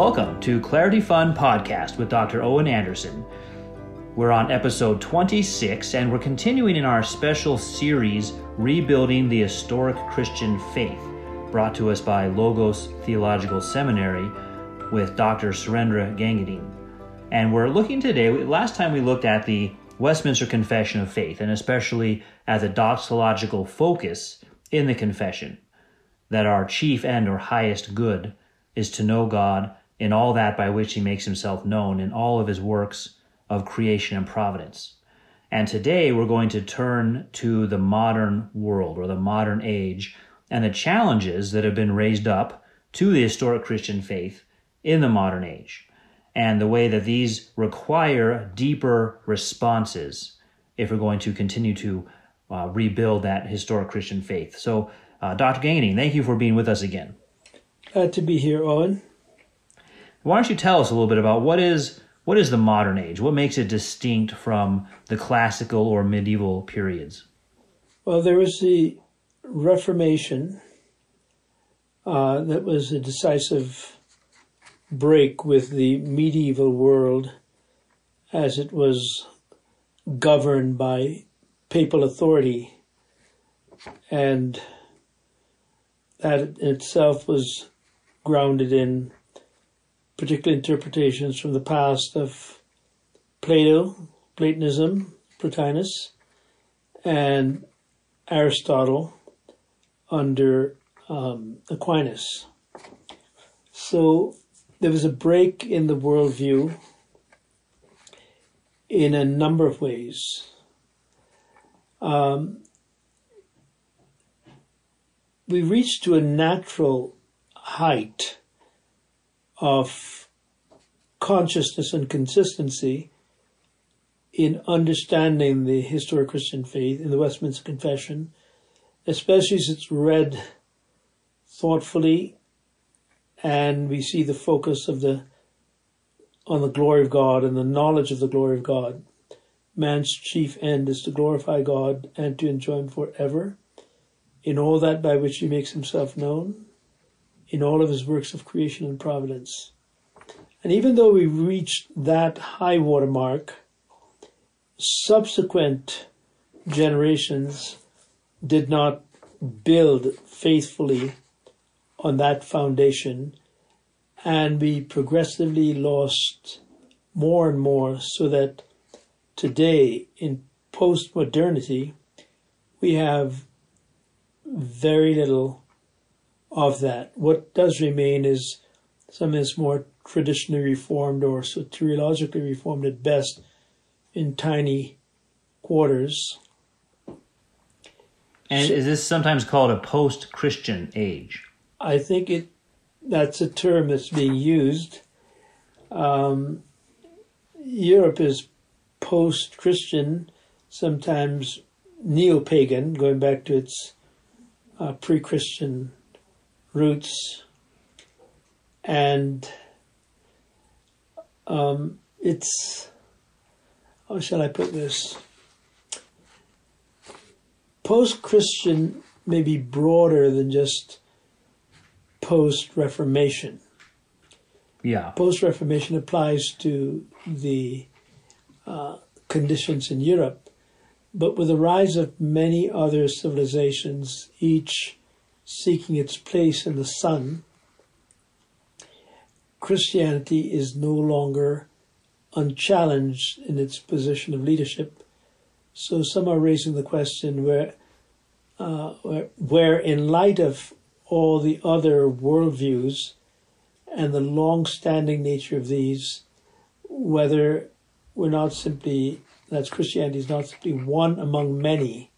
Welcome to Clarity Fund Podcast with Dr. Owen Anderson. We're on episode 26, and we're continuing in our special series, Rebuilding the Historic Christian Faith, brought to us by Logos Theological Seminary with Dr. Surrendra Gangadean. And we're looking today, last time we looked at the Westminster Confession of Faith, and especially at the doxological focus in the confession that our chief end or highest good is to know God in all that by which he makes himself known in all of his works of creation and providence. And today we're going to turn to the modern world or the modern age and the challenges that have been raised up to the historic Christian faith in the modern age and the way that these require deeper responses if we're going to continue to uh, rebuild that historic Christian faith. So, uh, Dr. Gangadean, thank you for being with us again. Glad to be here, Owen. Why don't you tell us a little bit about what is what is the modern age? What makes it distinct from the classical or medieval periods? Well, there was the Reformation uh, that was a decisive break with the medieval world as it was governed by papal authority. And that itself was grounded in particular interpretations from the past of Plato, Platonism, Plotinus, and Aristotle under um, Aquinas. So there was a break in the worldview in a number of ways. Um, we reached to a natural height of consciousness and consistency in understanding the historic Christian faith in the Westminster Confession, especially as it's read thoughtfully and we see the focus of the on the glory of God and the knowledge of the glory of God. Man's chief end is to glorify God and to enjoy him forever in all that by which he makes himself known, in all of his works of creation and providence. And even though we reached that high water mark, subsequent generations did not build faithfully on that foundation, and we progressively lost more and more so that today in post modernity we have very little of that. What does remain is something that's more traditionally reformed or soteriologically reformed at best in tiny quarters. And is this sometimes called a post Christian age? I think it that's a term that's being used. Um, Europe is post Christian, sometimes neo pagan, going back to its uh, pre Christian roots. And um, it's, how shall I put this? Post Christian may be broader than just post Reformation. Yeah. Post Reformation applies to the uh, conditions in Europe, but with the rise of many other civilizations, each seeking its place in the sun, Christianity is no longer unchallenged in its position of leadership. So some are raising the question where, uh, where, where in light of all the other worldviews and the long standing nature of these, whether we're not simply, that's Christianity is not simply one among many,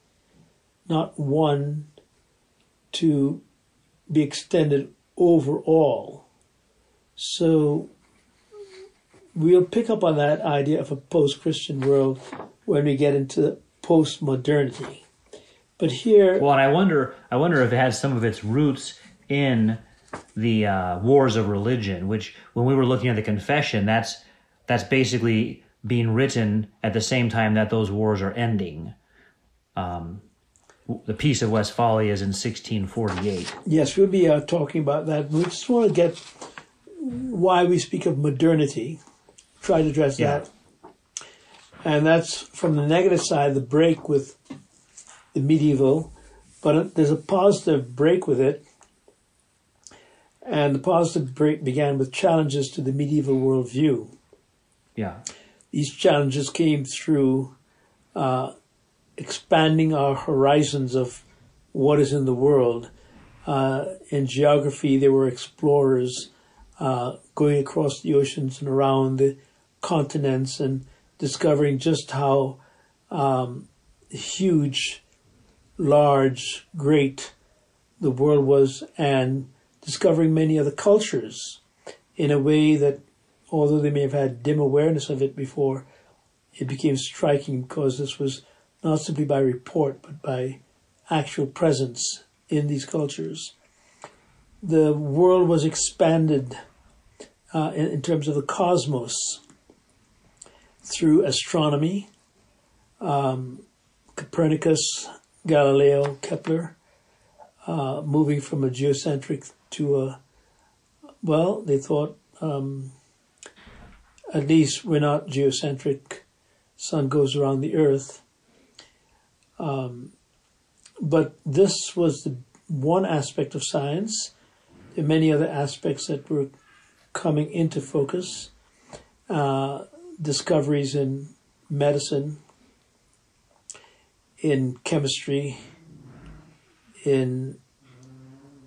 not one to be extended over all. So we'll pick up on that idea of a post Christian world when we get into post modernity. But here, well, and I wonder, I wonder if it has some of its roots in the uh, wars of religion. Which, when we were looking at the confession, that's that's basically being written at the same time that those wars are ending. Um, the Peace of Westphalia is in 1648. Yes, we'll be uh, talking about that. We just want to get why we speak of modernity. Try to address Yeah. that. And that's from the negative side, the break with the medieval, but there's a positive break with it. And the positive break began with challenges to the medieval worldview. Yeah. These challenges came through uh, expanding our horizons of what is in the world. Uh, in geography, there were explorers uh, going across the oceans and around the continents and discovering just how um, huge, large, great the world was, and discovering many other cultures in a way that, although they may have had dim awareness of it before, it became striking because this was not simply by report, but by actual presence in these cultures. The world was expanded uh, in, in terms of the cosmos through astronomy, um, Copernicus, Galileo, Kepler, uh, moving from a geocentric to a, well, they thought um, at least we're not geocentric, sun goes around the earth. Um, but this was the one aspect of science. There are many other aspects that were coming into focus. Uh, discoveries in medicine, in chemistry, in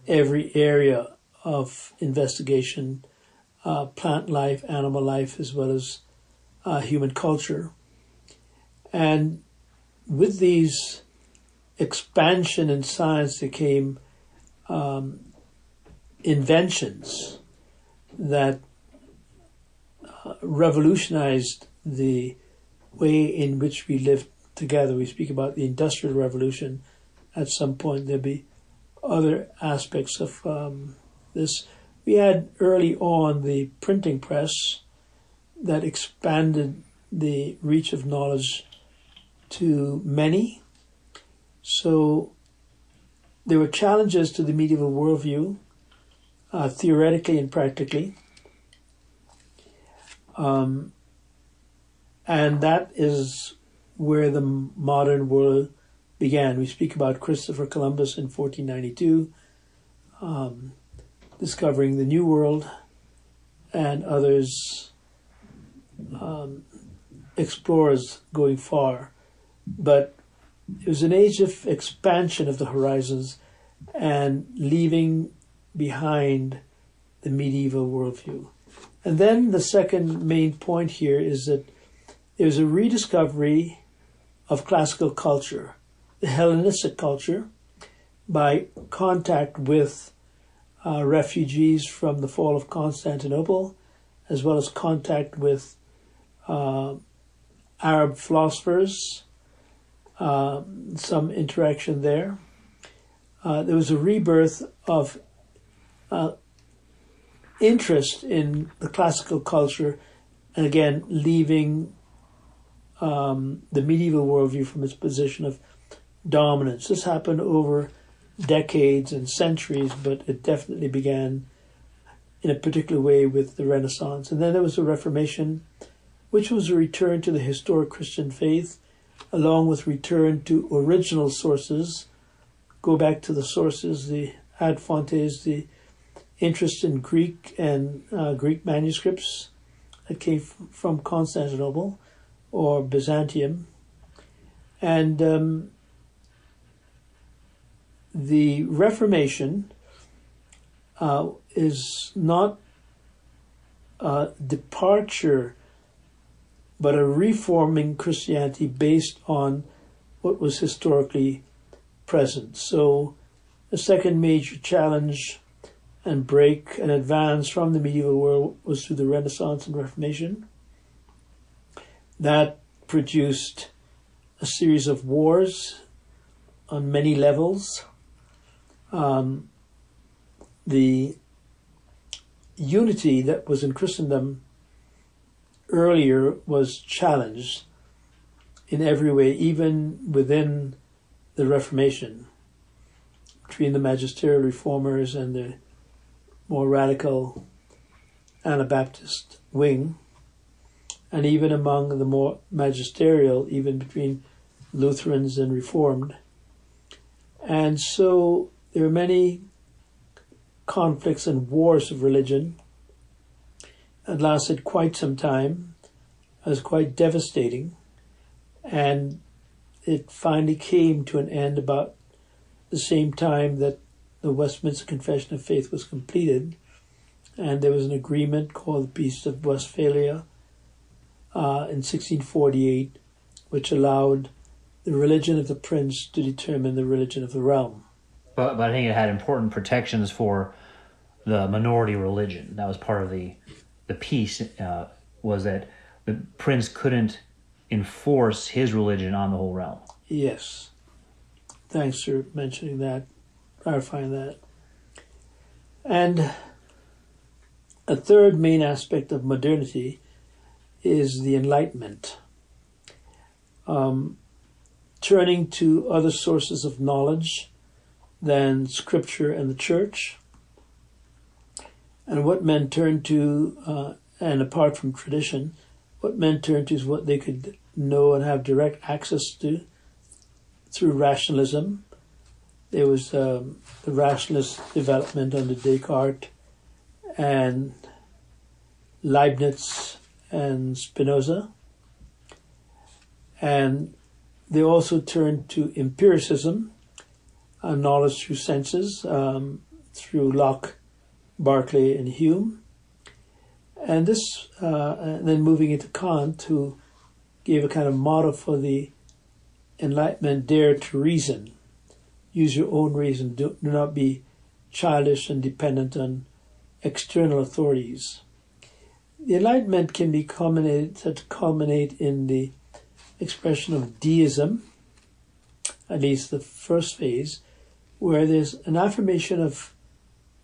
every area of investigation, uh, plant life, animal life, as well as uh, human culture. And with these expansion in science, there came um, inventions that uh, revolutionized the way in which we live together. We speak about the Industrial Revolution. At some point, there'll be other aspects of um, this. We had early on the printing press that expanded the reach of knowledge to many. So there were challenges to the medieval worldview, uh, theoretically and practically. Um, and that is where the modern world began. We speak about Christopher Columbus in 1492, um, discovering the New World, and others, um, explorers going far. But it was an age of expansion of the horizons and leaving behind the medieval worldview. And then the second main point here is that there's a rediscovery of classical culture, the Hellenistic culture, by contact with uh, refugees from the fall of Constantinople, as well as contact with uh, Arab philosophers, uh, some interaction there. Uh, there was a rebirth of uh, interest in the classical culture, and again, leaving um, the medieval worldview from its position of dominance. This happened over decades and centuries, but it definitely began in a particular way with the Renaissance. And then there was the Reformation, which was a return to the historic Christian faith, along with return to original sources. Go back to the sources, the ad fontes, the interest in Greek and uh, Greek manuscripts that came from Constantinople or Byzantium. And um, the Reformation uh, is not a departure, but a reforming Christianity based on what was historically present. So, the second major challenge and break and advance from the medieval world was through the Renaissance and Reformation. That produced a series of wars on many levels. Um, the unity that was in Christendom earlier was challenged in every way, even within the Reformation, between the magisterial reformers and the more radical Anabaptist wing, and even among the more magisterial, even between Lutherans and Reformed. And so there are many conflicts and wars of religion. It lasted quite some time. It was quite devastating. And it finally came to an end about the same time that the Westminster Confession of Faith was completed. And there was an agreement called the Peace of Westphalia uh, in 1648, which allowed the religion of the prince to determine the religion of the realm. But, but I think it had important protections for the minority religion. That was part of the the peace uh, was that the prince couldn't enforce his religion on the whole realm. Yes. Thanks for mentioning that, clarifying that. And a third main aspect of modernity is the Enlightenment. Um, turning to other sources of knowledge than Scripture and the Church. And what men turned to, uh, and apart from tradition, what men turned to is what they could know and have direct access to through rationalism. There was um, the rationalist development under Descartes and Leibniz and Spinoza. And they also turned to empiricism, uh, knowledge through senses, um, through Locke, Berkeley, and Hume. And this, uh, and then moving into Kant, who gave a kind of motto for the Enlightenment dare to reason. Use your own reason. Do, do not be childish and dependent on external authorities. The Enlightenment can be culminated, culminate in the expression of deism, at least the first phase, where there's an affirmation of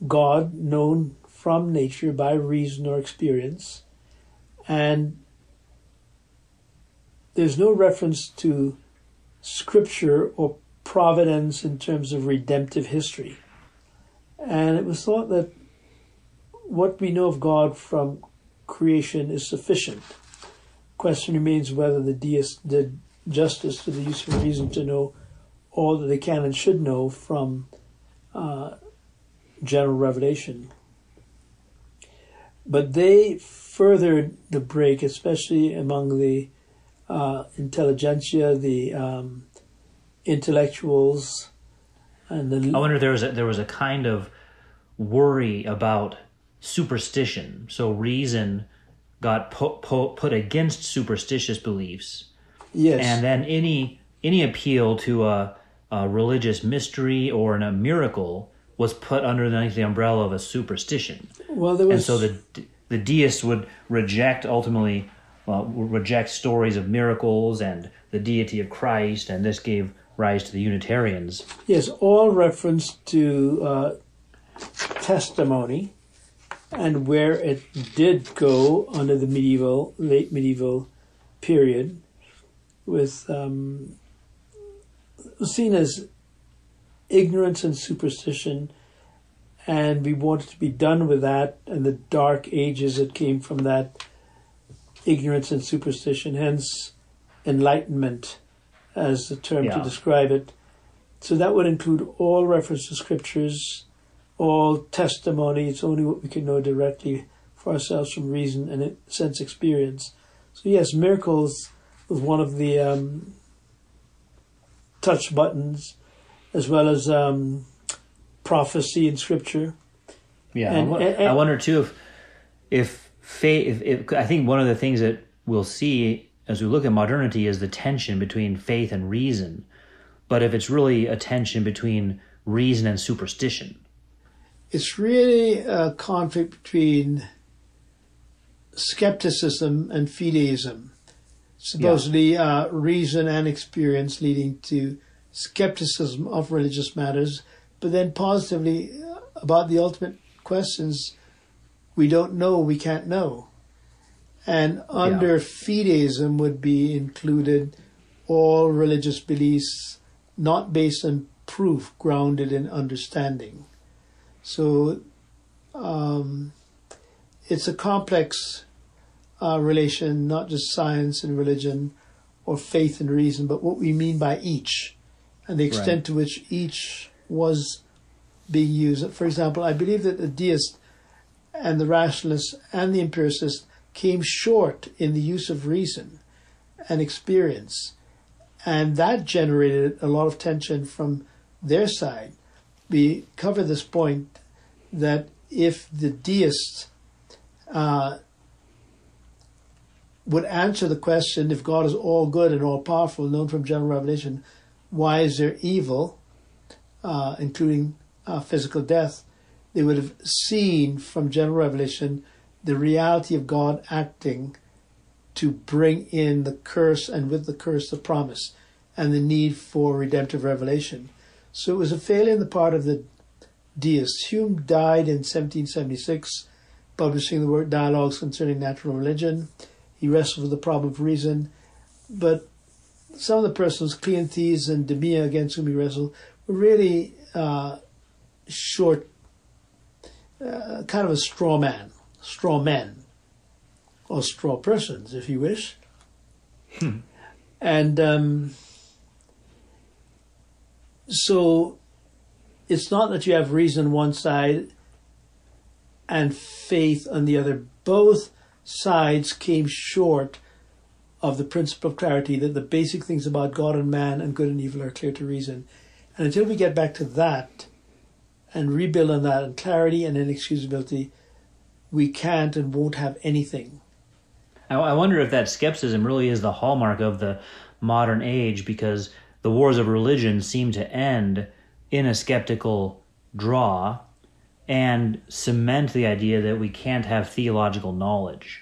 God known from nature by reason or experience, and there's no reference to scripture or providence in terms of redemptive history. And it was thought that what we know of God from creation is sufficient question remains whether the deists did justice to the use of reason to know all that they can and should know from uh, general revelation. But they furthered the break, especially among the uh, intelligentsia, the um, intellectuals, and the. I wonder if there was a, there was a kind of worry about superstition. So reason got put, against superstitious beliefs. Yes. And then any any appeal to a, a religious mystery or a miracle was put underneath the umbrella of a superstition. Well, there was. And so the the deists would reject ultimately uh, reject stories of miracles and the deity of Christ, and this gave rise to the Unitarians. Yes, all reference to uh, testimony and where it did go under the medieval, late medieval period, with um, seen as ignorance and superstition, and we wanted to be done with that and the dark ages that came from that ignorance and superstition, hence enlightenment as the term yeah. to describe it. So that would include all reference to scriptures, all testimony. It's only what we can know directly for ourselves from reason and sense experience. So yes, miracles was one of the um, touch buttons, as well as um, prophecy in Scripture. Yeah, and, and, and, I wonder too if if faith. If, if, I think one of the things that we'll see as we look at modernity is the tension between faith and reason, but if it's really a tension between reason and superstition it's really a conflict between skepticism and fideism. Supposedly, yeah. uh, reason and experience leading to skepticism of religious matters, but then positively uh, about the ultimate questions we don't know, we can't know. And under yeah. fideism would be included all religious beliefs not based on proof, grounded in understanding. So um, it's a complex uh, relation, not just science and religion or faith and reason, but what we mean by each and the extent Right. to which each was being used. For example, I believe that the deist and the rationalist and the empiricist came short in the use of reason and experience. And that generated a lot of tension from their side. We cover this point that if the deists uh, would answer the question if God is all good and all powerful, known from general revelation, why is there evil, uh, including uh, physical death? They would have seen from general revelation the reality of God acting to bring in the curse and with the curse the promise and the need for redemptive revelation. So it was a failure on the part of the deists. Hume died in 1776, publishing the work Dialogues Concerning Natural Religion. He wrestled with the problem of reason, but some of the persons, Cleanthes and Demea, against whom he wrestled, were really uh, short, uh, kind of a straw man, straw men, or straw persons, if you wish. And um, so it's not that you have reason on one side and faith on the other. Both sides came short of the principle of clarity that the basic things about God and man and good and evil are clear to reason. And until we get back to that and rebuild on that and clarity and inexcusability, we can't and won't have anything. I, I wonder if that skepticism really is the hallmark of the modern age because the wars of religion seem to end in a skeptical draw and cement the idea that we can't have theological knowledge.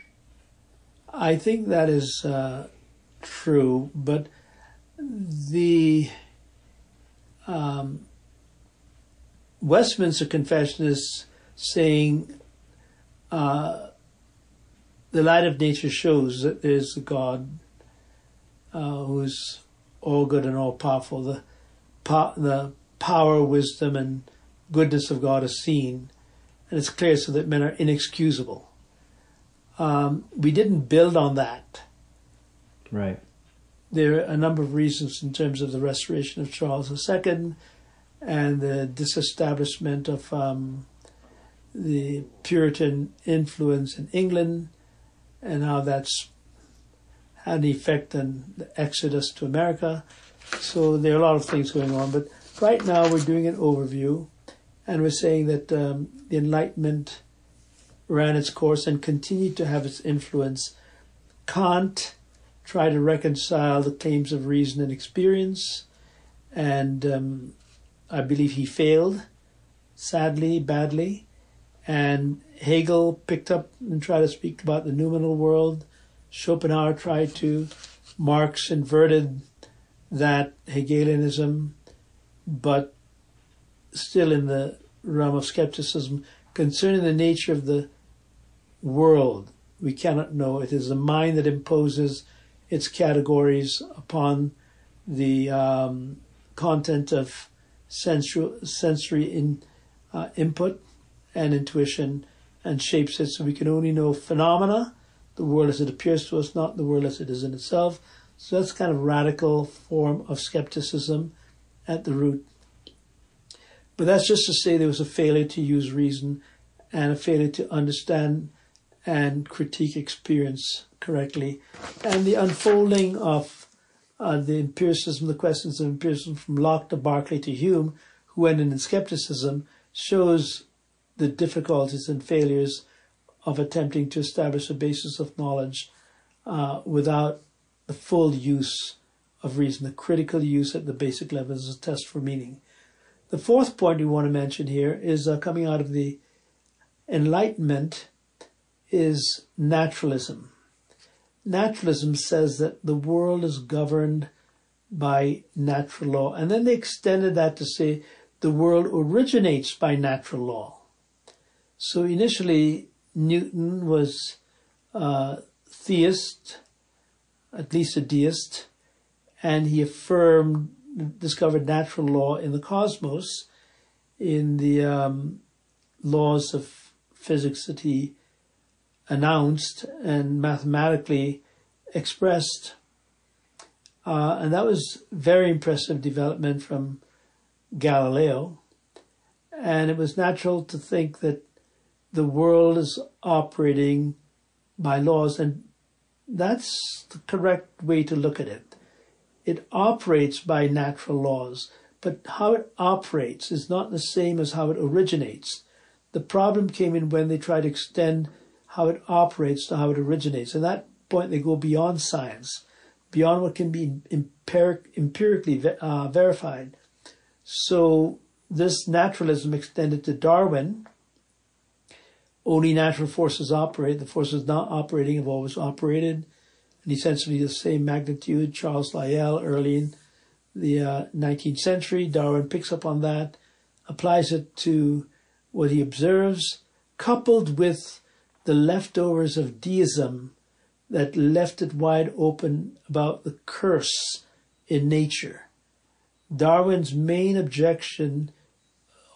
I think that is uh, true, but the um, Westminster Confession is saying uh, the light of nature shows that there's a God uh, who's all good and all powerful. The po- the power, wisdom, and goodness of God is seen, and it's clear so that men are inexcusable. Um, we didn't build on that. Right. There are a number of reasons in terms of the restoration of Charles II and the disestablishment of um, the Puritan influence in England and how that's had an effect on the exodus to America. So there are a lot of things going on. But right now we're doing an overview and we're saying that um, the Enlightenment ran its course and continued to have its influence. Kant tried to reconcile the claims of reason and experience, and um, I believe he failed, sadly, badly. And Hegel picked up and tried to speak about the noumenal world. Schopenhauer tried to. Marx inverted that Hegelianism, but still in the realm of skepticism concerning the nature of the world. We cannot know. It is the mind that imposes its categories upon the um, content of sensual, sensory in, uh, input and intuition and shapes it so we can only know phenomena, the world as it appears to us, not the world as it is in itself. So that's kind of radical form of skepticism at the root. But that's just to say there was a failure to use reason and a failure to understand and critique experience correctly. And the unfolding of uh, the empiricism, the questions of empiricism from Locke to Berkeley to Hume, who went in skepticism, shows the difficulties and failures of attempting to establish a basis of knowledge uh, without the full use of reason, the critical use at the basic level as a test for meaning. The fourth point we want to mention here is uh, coming out of the Enlightenment is naturalism. Naturalism says that the world is governed by natural law, and then they extended that to say the world originates by natural law. So initially, Newton was uh, theist, at least a deist, and he affirmed, discovered natural law in the cosmos, in the um, laws of physics that he announced and mathematically expressed. Uh, and that was very impressive development from Galileo. And it was natural to think that the world is operating by laws, and that's the correct way to look at it. It operates by natural laws, but how it operates is not the same as how it originates. The problem came in when they tried to extend how it operates to how it originates. At that point, they go beyond science, beyond what can be empiric, empirically uh, verified. So this naturalism extended to Darwin. Only natural forces operate. The forces not operating have always operated, and essentially the same magnitude. Charles Lyell, early in the uh, 19th century, Darwin picks up on that, applies it to what he observes, coupled with the leftovers of deism that left it wide open about the curse in nature. Darwin's main objection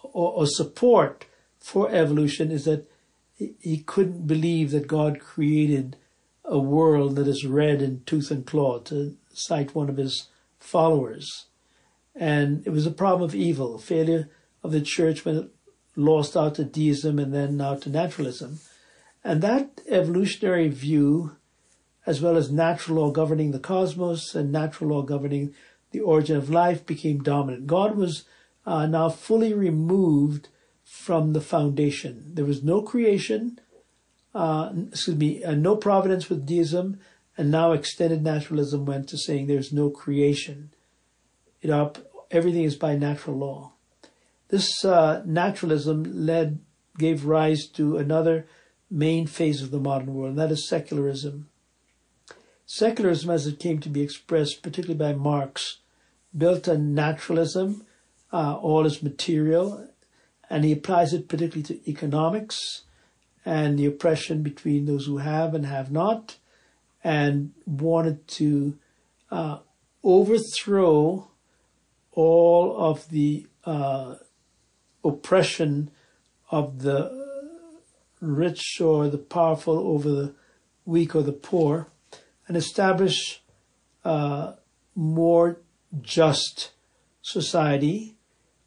or, or support for evolution is that he couldn't believe that God created a world that is red in tooth and claw, to cite one of his followers. And it was a problem of evil, failure of the church when it lost out to deism and then now to naturalism. And that evolutionary view, as well as natural law governing the cosmos and natural law governing the origin of life, became dominant. God was uh, now fully removed from the foundation. There was no creation, uh, excuse me, uh, no providence with deism, and now extended naturalism went to saying there's no creation. It up, everything is by natural law. This uh, naturalism led, gave rise to another main phase of the modern world, and that is secularism. Secularism, as it came to be expressed, particularly by Marx, built on naturalism, uh, all is material, and he applies it particularly to economics and the oppression between those who have and have not, and wanted to uh, overthrow all of the uh, oppression of the rich or the powerful over the weak or the poor, and establish a uh, more just society.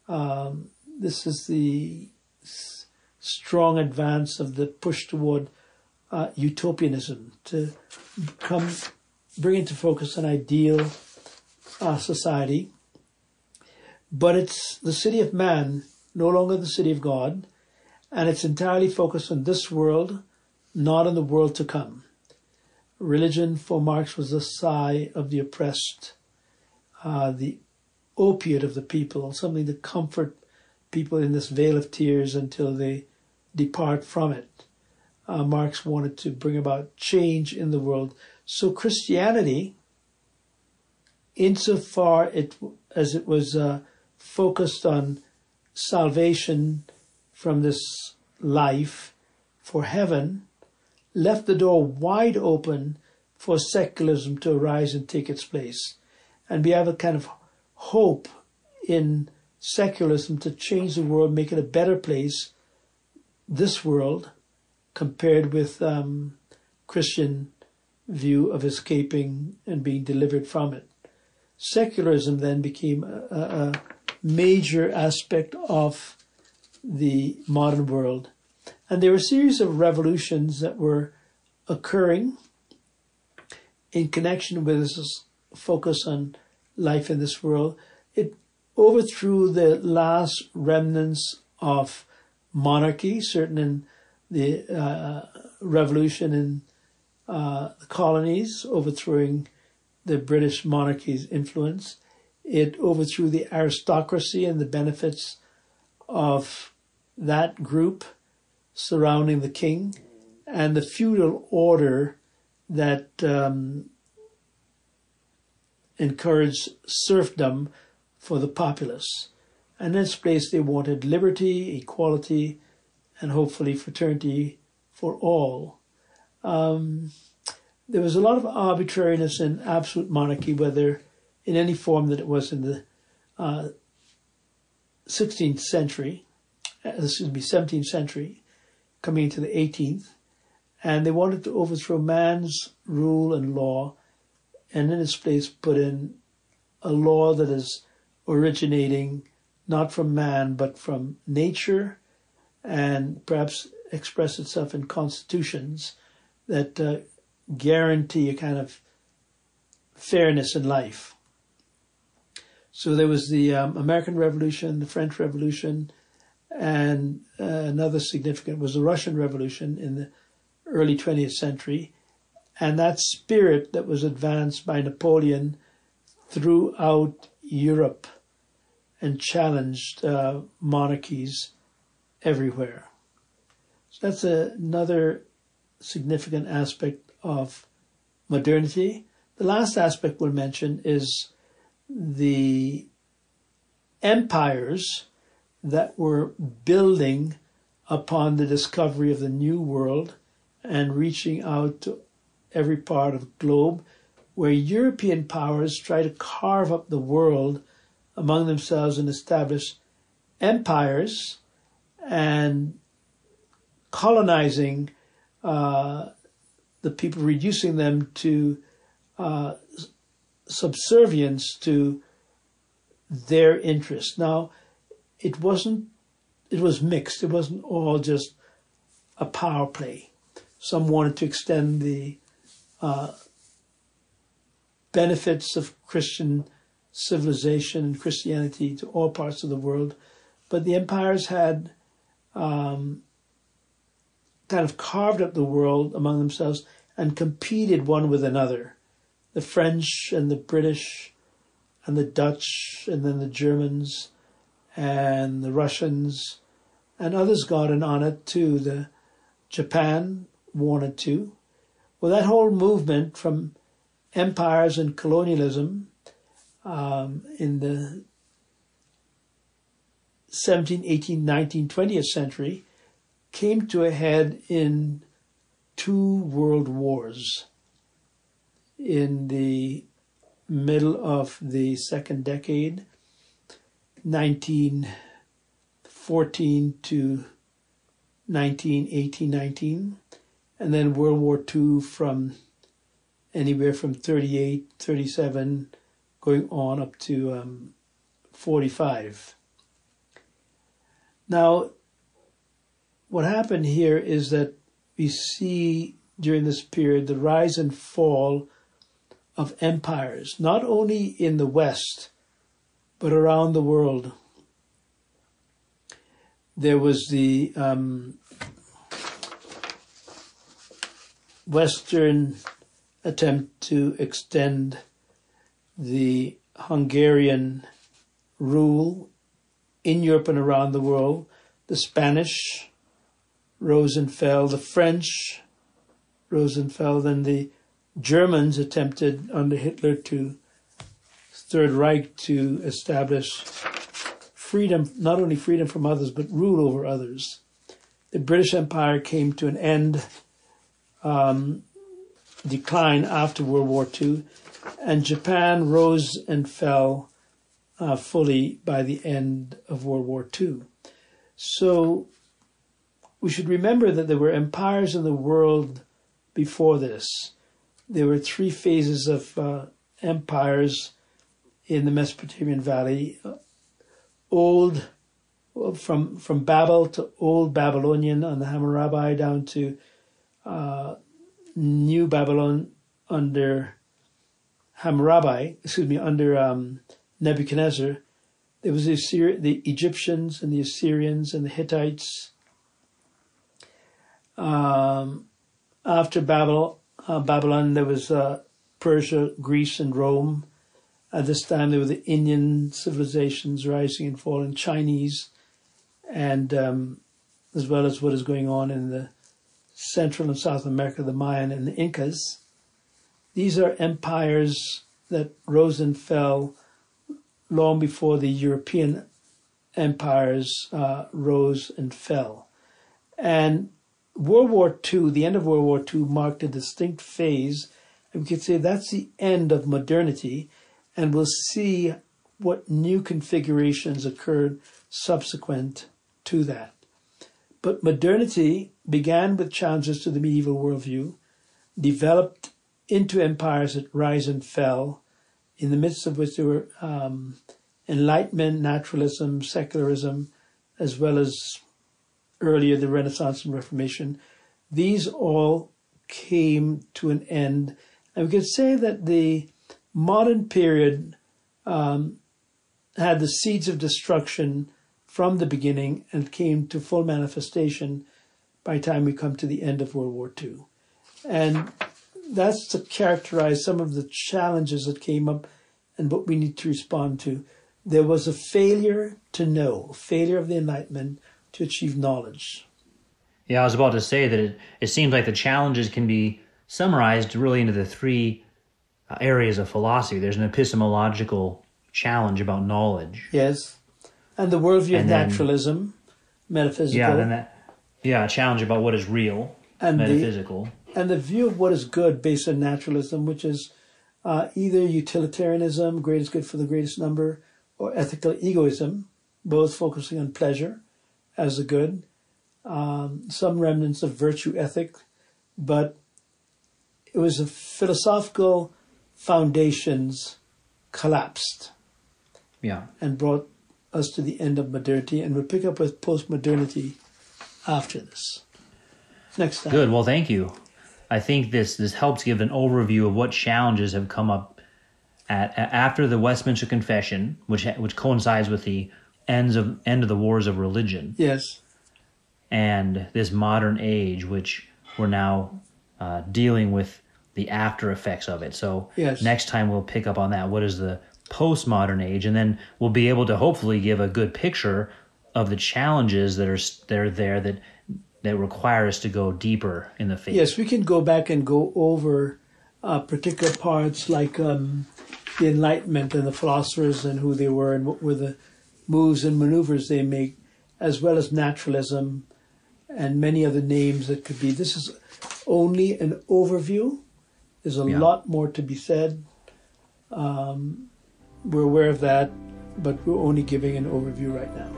Um, this is the s- strong advance of the push toward uh, utopianism to come bring into focus an ideal uh, society. But it's the city of man, no longer the city of God, and it's entirely focused on this world, not on the world to come. Religion for Marx was the sigh of the oppressed, uh, the opiate of the people, something to comfort people in this vale of tears until they depart from it. Uh, Marx wanted to bring about change in the world. So Christianity, insofar it, as it was uh, focused on salvation from this life for heaven, left the door wide open for secularism to arise and take its place. And we have a kind of hope in secularism to change the world, make it a better place, this world, compared with um, Christian view of escaping and being delivered from it. Secularism then became a, a major aspect of the modern world. And there were a series of revolutions that were occurring in connection with this focus on life in this world. It overthrew the last remnants of monarchy, certain in the uh, revolution in uh, the colonies, overthrowing the British monarchy's influence. It overthrew the aristocracy and the benefits of that group surrounding the king and the feudal order that um, encouraged serfdom for the populace. And in its place, they wanted liberty, equality, and hopefully fraternity for all. Um, there was a lot of arbitrariness in absolute monarchy, whether in any form that it was in the uh, 16th century, uh, excuse me, 17th century, coming into the 18th. and they wanted to overthrow man's rule and law, and in its place put in a law that is originating not from man but from nature, and perhaps express itself in constitutions that uh, guarantee a kind of fairness in life. So there was the um, American Revolution, the French Revolution, and uh, another significant was the Russian Revolution in the early 20th century. And that spirit that was advanced by Napoleon throughout Europe and challenged uh, monarchies everywhere. So that's a, another significant aspect of modernity. The last aspect we'll mention is the empires that were building upon the discovery of the new world and reaching out to every part of the globe, where European powers try to carve up the world among themselves and establish empires and colonizing uh, the people, reducing them to uh, subservience to their interest. Now, it wasn't, it was mixed. It wasn't all just a power play. Some wanted to extend the uh, benefits of Christian civilization and Christianity to all parts of the world, but the empires had um, kind of carved up the world among themselves and competed one with another. The French and the British and the Dutch and then the Germans and the Russians and others got in on it too. The Japan wanted to. Well, that whole movement from empires and colonialism um, in the 17, 18, 19, 20th century came to a head in two world wars in the middle of the second decade, 1914 to 1918, 19, and then World War II from anywhere from 38, 37, going on up to um, 45. Now, what happened here is that we see during this period the rise and fall of empires, not only in the West, but around the world. There was the um, Western attempt to extend the Hungarian rule in Europe and around the world, the Spanish rose and fell, the French rose and fell, then the Germans attempted under Hitler to Third Reich to establish freedom, not only freedom from others, but rule over others. The British Empire came to an end, um, decline after World War II, and Japan rose and fell uh, fully by the end of World War II. So we should remember that there were empires in the world before this. There were three phases of uh, empires in the Mesopotamian Valley. Old, from from Babel to Old Babylonian on the Hammurabi down to uh, New Babylon under Hammurabi, excuse me, under um, Nebuchadnezzar. There was the, Assyri- the Egyptians and the Assyrians and the Hittites um, after Babel, uh, Babylon, there was uh, Persia, Greece, and Rome. At this time, there were the Indian civilizations rising and falling, Chinese, and um, as well as what is going on in the Central and South America, the Mayan and the Incas. These are empires that rose and fell long before the European empires uh, rose and fell. And World War II, the end of World War II, marked a distinct phase. And we could say that's the end of modernity, and we'll see what new configurations occurred subsequent to that. but modernity began with challenges to the medieval worldview, developed into empires that rise and fell, in the midst of which there were um, Enlightenment, naturalism, secularism, as well as earlier the Renaissance and Reformation. These all came to an end. And we could say that the modern period um, had the seeds of destruction from the beginning and came to full manifestation by the time we come to the end of World War II. And that's to characterize some of the challenges that came up and what we need to respond to. There was a failure to know, failure of the Enlightenment to achieve knowledge. Yeah, I was about to say that it, it seems like the challenges can be summarized really into the three uh, areas of philosophy. There's an epistemological challenge about knowledge. Yes. And the worldview and of then, naturalism, metaphysical. Yeah, then that, yeah, a challenge about what is real, and metaphysical. The, and the view of what is good based on naturalism, which is uh, either utilitarianism, greatest good for the greatest number, or ethical egoism, both focusing on pleasure as the good, um, some remnants of virtue ethic, but it was a philosophical foundations collapsed. Yeah. And brought us to the end of modernity, and we'll pick up with post-modernity after this. Next time. Good. Well, thank you. I think this this helps give an overview of what challenges have come up at, at after the Westminster Confession, which which coincides with the ends of end of the wars of religion. Yes and this modern age, which we're now uh, dealing with the after effects of it. So yes. next time we'll pick up on that. What is the postmodern age, and then we'll be able to hopefully give a good picture of the challenges that are that are there that that require us to go deeper in the faith. Yes, we can go back and go over uh, particular parts like um, the Enlightenment and the philosophers and who they were and what were the moves and maneuvers they make, as well as naturalism and many other names that could be. This is only an overview. There's a yeah. lot more to be said. Um, we're aware of that, but we're only giving an overview right now.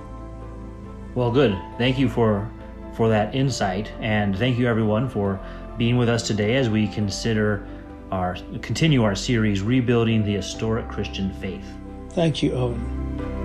Well, good. Thank you for for that insight, and thank you everyone for being with us today as we consider our continue our series rebuilding the historic Christian faith. Thank you, Owen.